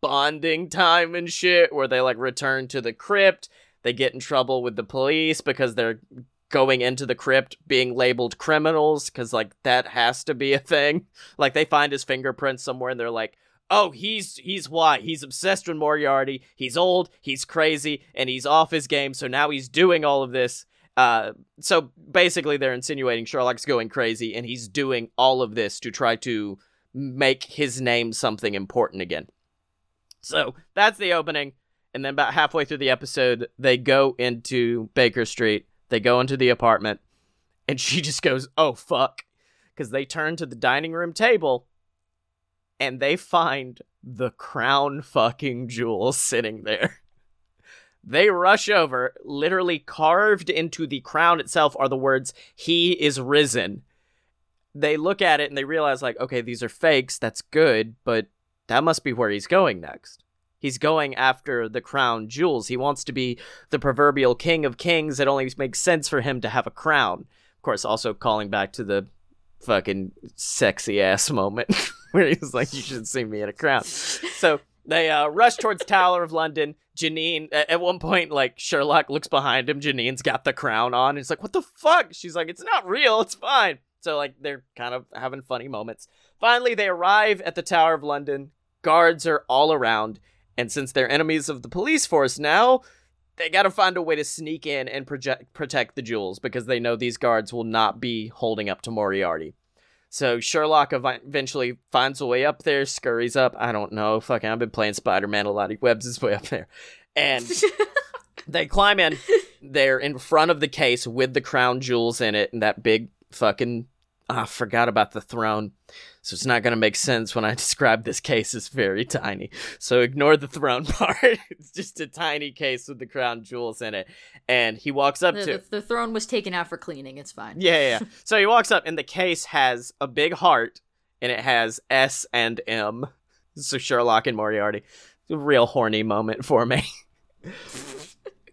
Speaker 2: bonding time and shit where they like return to the crypt. They get in trouble with the police because they're going into the crypt being labeled criminals because like that has to be a thing. [laughs] Like they find his fingerprints somewhere and they're like, oh, he's he's why he's obsessed with Moriarty. He's old, he's crazy, and he's off his game. So now he's doing all of this. Uh, so basically, they're insinuating Sherlock's going crazy, and he's doing all of this to try to make his name something important again. So that's the opening. And then about halfway through the episode, they go into Baker Street. They go into the apartment. And she [laughs] just goes, oh, fuck. Because they turn to the dining room table and they find the crown fucking jewel sitting there. They rush over, literally carved into the crown itself are the words, He is risen. They look at it and they realize like okay these are fakes that's good but that must be where he's going next. He's going after the crown jewels. He wants to be the proverbial king of kings. It only makes sense for him to have a crown. Of course also calling back to the fucking sexy ass moment [laughs] where he was like you should see me in a crown. So they uh, rush towards tower of london. Janine at one point like sherlock looks behind him. Janine's got the crown on. He's like what the fuck? She's like it's not real. It's fine. So like they're kind of having funny moments. Finally, they arrive at the Tower of London. Guards are all around, and since they're enemies of the police force now, they got to find a way to sneak in and project, protect the jewels because they know these guards will not be holding up to Moriarty. So Sherlock eventually finds a way up there, scurries up. I don't know. Fucking, I've been playing Spider Man a lot. He webs his way up there. And [laughs] they climb in. They're in front of the case with the crown jewels in it and that big fucking I forgot about the throne. So it's not going to make sense when I [laughs] describe this case as very tiny. So ignore the throne [laughs] part. it's just a tiny case with the crown jewels in it. And he walks up
Speaker 1: the,
Speaker 2: to
Speaker 1: the, the throne was taken out for cleaning. It's fine.
Speaker 2: Yeah, yeah. yeah. [laughs] so he walks up and the case has a big heart and it has S and M. So Sherlock and Moriarty. a real horny moment for me.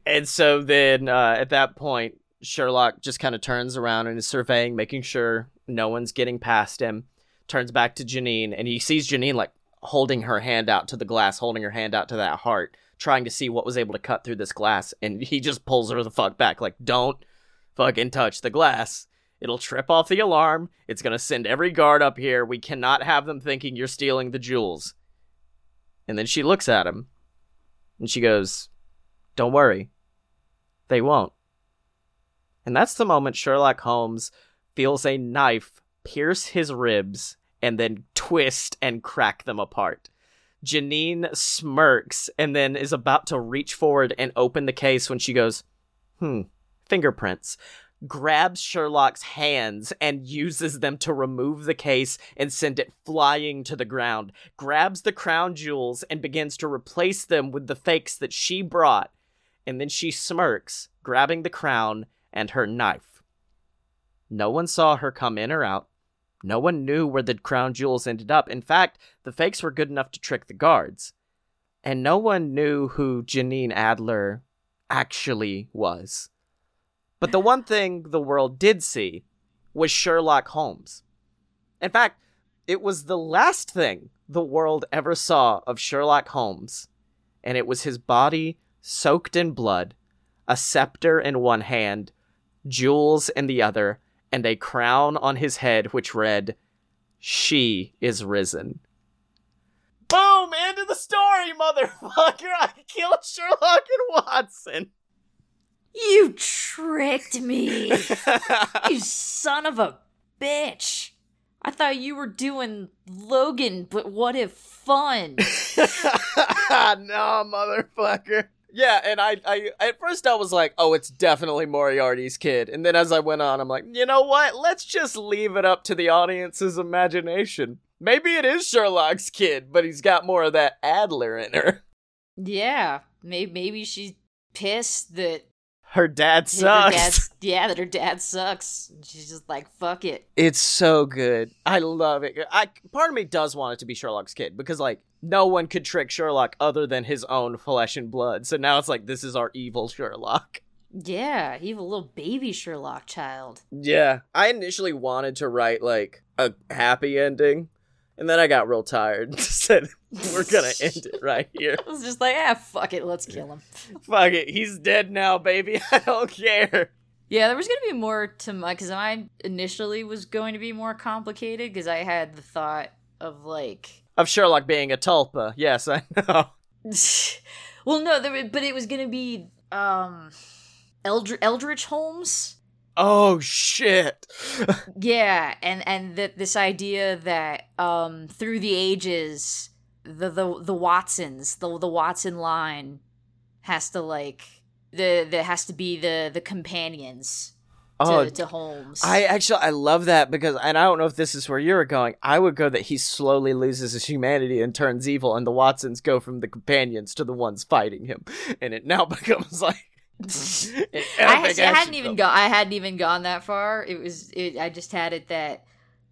Speaker 2: and so then uh, at that point Sherlock just kind of turns around and is surveying, making sure no one's getting past him. Turns back to Janine, and he sees Janine like holding her hand out to the glass, holding her hand out to that heart, trying to see what was able to cut through this glass. And he just pulls her the fuck back, like, don't fucking touch the glass. It'll trip off the alarm. It's gonna send every guard up here. We cannot have them thinking you're stealing the jewels. And then she looks at him, and she goes, Don't worry. They won't. And that's the moment Sherlock Holmes feels a knife pierce his ribs and then twist and crack them apart. Janine smirks and then is about to reach forward and open the case when she goes, hmm, fingerprints. Grabs Sherlock's hands and uses them to remove the case and send it flying to the ground. Grabs the crown jewels and begins to replace them with the fakes that she brought. And then she smirks, grabbing the crown and her knife. No one saw her come in or out. No one knew where the crown jewels ended up. In fact, the fakes were good enough to trick the guards. And no one knew who Janine Adler actually was. But the one thing the world did see was Sherlock Holmes. In fact, it was the last thing the world ever saw of Sherlock Holmes, and it was his body soaked in blood, a scepter in one hand, jewels in the other, and a crown on his head which read, She is risen. Boom! End of the story, motherfucker! [laughs] I killed Sherlock and Watson!
Speaker 1: You tricked me! [laughs] you son of a bitch! I thought you were doing Logan, but what if fun? [laughs]
Speaker 2: no, motherfucker. Yeah, and I, I at first I was like, oh, it's definitely Moriarty's kid, and then as I went on, I'm like, you know what? Let's just leave it up to the audience's imagination. Maybe it is Sherlock's kid, but he's got more of that Adler in her.
Speaker 1: Yeah, maybe maybe she's pissed that
Speaker 2: Her dad sucks.
Speaker 1: dad's- [laughs] yeah, that her dad sucks. She's just like, fuck it.
Speaker 2: It's so good. I love it. I part of me does want it to be Sherlock's kid because like no one could trick Sherlock other than his own flesh and blood. So now it's like this is our evil Sherlock.
Speaker 1: Yeah, evil little baby Sherlock child.
Speaker 2: Yeah, I initially wanted to write like a happy ending, and then I got real tired. And [laughs] said we're gonna end it right here. [laughs]
Speaker 1: I was just like, ah, fuck it, let's kill him. [laughs]
Speaker 2: Fuck it, he's dead now, baby. I don't care.
Speaker 1: Yeah, there was gonna be more to my because I initially was going to be more complicated because I had the thought of like,
Speaker 2: Of Sherlock being a tulpa. Yes, I know. [laughs]
Speaker 1: well, no, there, but it was gonna be um, Eldr- Eldritch Holmes.
Speaker 2: Oh shit. [laughs]
Speaker 1: Yeah, and and that this idea that um through the ages, the the the Watsons, the the Watson line, has to like the that has to be the the companions
Speaker 2: Oh,
Speaker 1: to Holmes.
Speaker 2: I actually I love that because and I don't know if this is where you're going. I would go that he slowly loses his humanity and turns evil, and the Watsons go from the companions to the ones fighting him, and it now [laughs] becomes like. [laughs]
Speaker 1: I, I hadn't even gone. I hadn't even gone that far. It was. It, I just had it that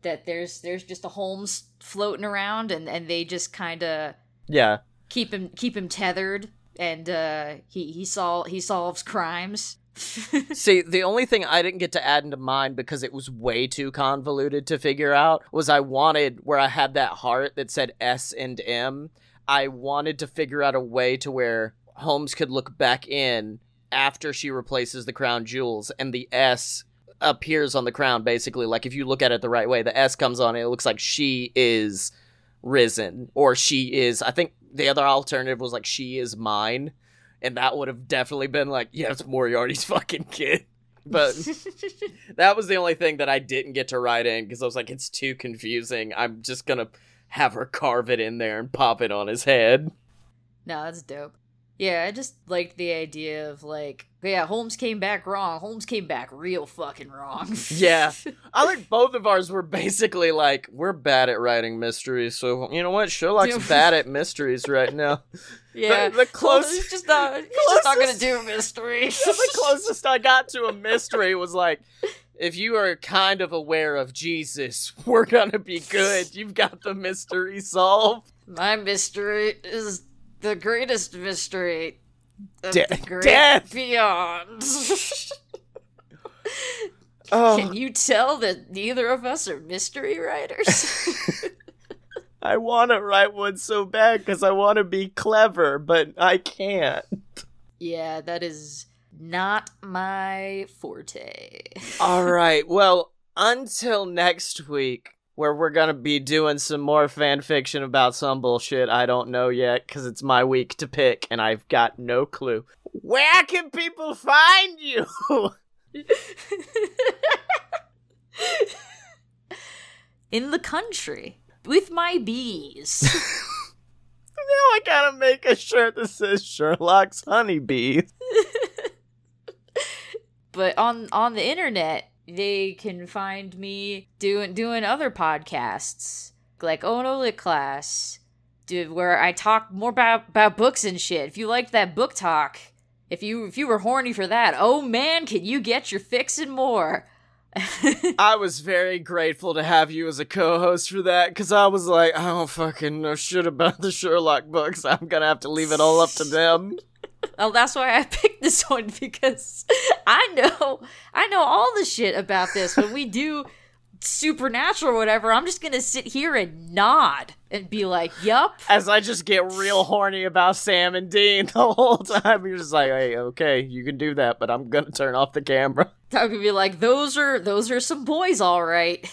Speaker 1: that there's there's just a Holmes floating around, and and they just kind of
Speaker 2: Yeah,
Speaker 1: keep him keep him tethered, and uh, he he sol he solves crimes.
Speaker 2: See, the only thing I didn't get to add into mine because it was way too convoluted to figure out was I wanted where I had that heart that said S and M. I wanted to figure out a way to where Holmes could look back in after she replaces the crown jewels and the S appears on the crown basically like if you look at it the right way the S comes on and it looks like she is risen or she is I think the other alternative was like she is mine and that would have definitely been like, yeah, it's Moriarty's fucking kid. [laughs] But that was the only thing that I didn't get to write in because I was like, it's too confusing. I'm just gonna have her carve it in there and pop it on his head.
Speaker 1: no, that's dope. Yeah, I just liked the idea of like, yeah, Holmes came back wrong. Holmes came back real fucking wrong. [laughs]
Speaker 2: Yeah. I think both of ours were basically like, we're bad at writing mysteries, so you know what? Sherlock's [laughs] bad at mysteries right now.
Speaker 1: yeah.
Speaker 2: The- the close-
Speaker 1: he's just not. He's just not gonna do a mystery. [laughs]
Speaker 2: the closest I got to a mystery was like, if you are kind of aware of Jesus, we're gonna be good. You've got the mystery solved.
Speaker 1: My mystery is the greatest mystery of
Speaker 2: De-
Speaker 1: the great
Speaker 2: death!
Speaker 1: beyond. [laughs]
Speaker 2: Oh,
Speaker 1: Can you tell that neither of us are mystery writers? [laughs] [laughs]
Speaker 2: I want to write one so bad because I want to be clever, but I can't.
Speaker 1: yeah, that is not my forte.
Speaker 2: All right. Well, until next week, where we're gonna be doing some more fan fiction about some bullshit I don't know yet, because it's my week to pick, and I've got no clue. Where can people find you? [laughs]
Speaker 1: In the country with my bees. [laughs]
Speaker 2: now I gotta make a shirt that says Sherlock's honeybees. [laughs]
Speaker 1: but on on the internet they can find me doing doing other podcasts like oh no lit class dude where i talk more about about books and shit if you liked that book talk if you if you were horny for that oh man can you get your fix and more [laughs]
Speaker 2: I was very grateful to have you as a co-host for that because I was like, I don't fucking know shit about the Sherlock books. I'm gonna have to leave it all up to them. [laughs]
Speaker 1: well that's why i [laughs] picked this one because i know i know all the shit about this when we do supernatural or whatever i'm just gonna sit here and nod and be like yup
Speaker 2: As I just get real horny about Sam and Dean [laughs] the whole time, you're just like, hey, okay, you can do that, but I'm gonna turn off the camera.
Speaker 1: I could be like, those are those are some boys, all right.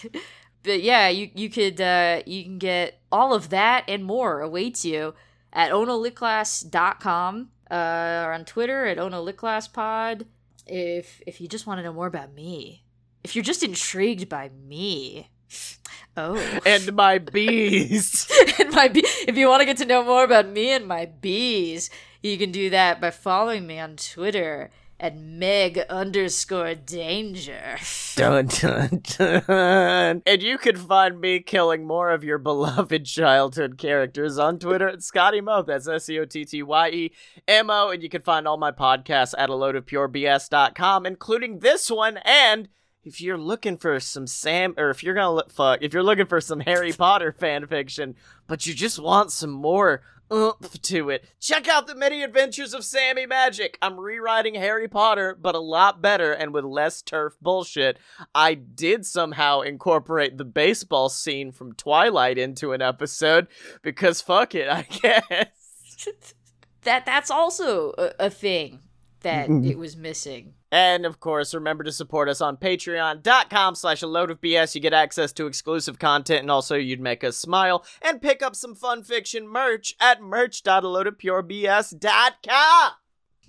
Speaker 1: but yeah, you you could uh, you can get all of that and more awaits you at onolitclass.com uh, or on Twitter at onolitclasspod. If if you just want to know more about me, if you're just intrigued by me, [sighs] oh, [laughs]
Speaker 2: And my bees. [laughs]
Speaker 1: and my bee- if you want to get to know more about me and my bees, you can do that by following me on Twitter and Meg underscore danger.
Speaker 2: Dun dun dun. And you can find me killing more of your beloved childhood characters on Twitter at Scotty Mo. That's S E O T T Y E M O. And you can find all my podcasts at a load of pure BS.com, including this one. And if you're looking for some Sam, or if you're gonna look, fuck, if you're looking for some Harry Potter fan fiction, but you just want some more oomph to it. Check out the many adventures of Sammy Magic. I'm rewriting Harry Potter, but a lot better and with less TERF bullshit. I did somehow incorporate the baseball scene from Twilight into an episode because fuck it, I [laughs] guess. [laughs]
Speaker 1: that that's also a, a thing that mm-hmm. it was missing.
Speaker 2: And of course, remember to support us on patreon.com slash a load of BS. You get access to exclusive content and also you'd make us smile and pick up some fun fiction merch at merch.aloadofpurebs.com.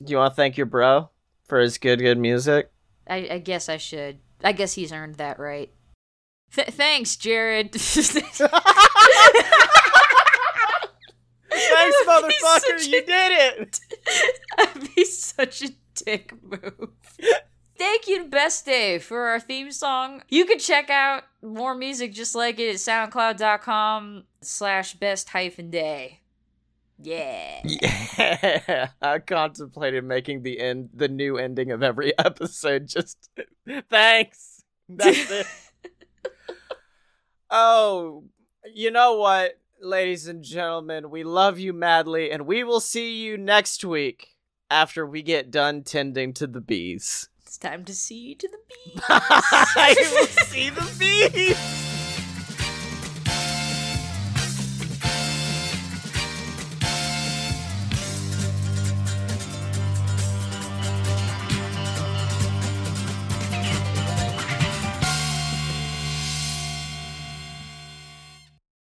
Speaker 2: Do you want to thank your bro for his good, good music?
Speaker 1: I, I guess I should. I guess he's earned that right. Th- thanks, Jared. [laughs] [laughs] [laughs]
Speaker 2: Thanks, motherfucker. You did it. [laughs]
Speaker 1: That'd be such a dick move. Thank you to Best Day for our theme song. You can check out more music just like it at soundcloud.com slash best hyphen day. Yeah. [laughs]
Speaker 2: Yeah. I contemplated making the end the new ending of every episode just thanks. That's it. oh, you know what, ladies and gentlemen, we love you madly and we will see you next week after we get done tending to the bees.
Speaker 1: It's time to see you to the bees. [laughs]
Speaker 2: I will [laughs] see the bees.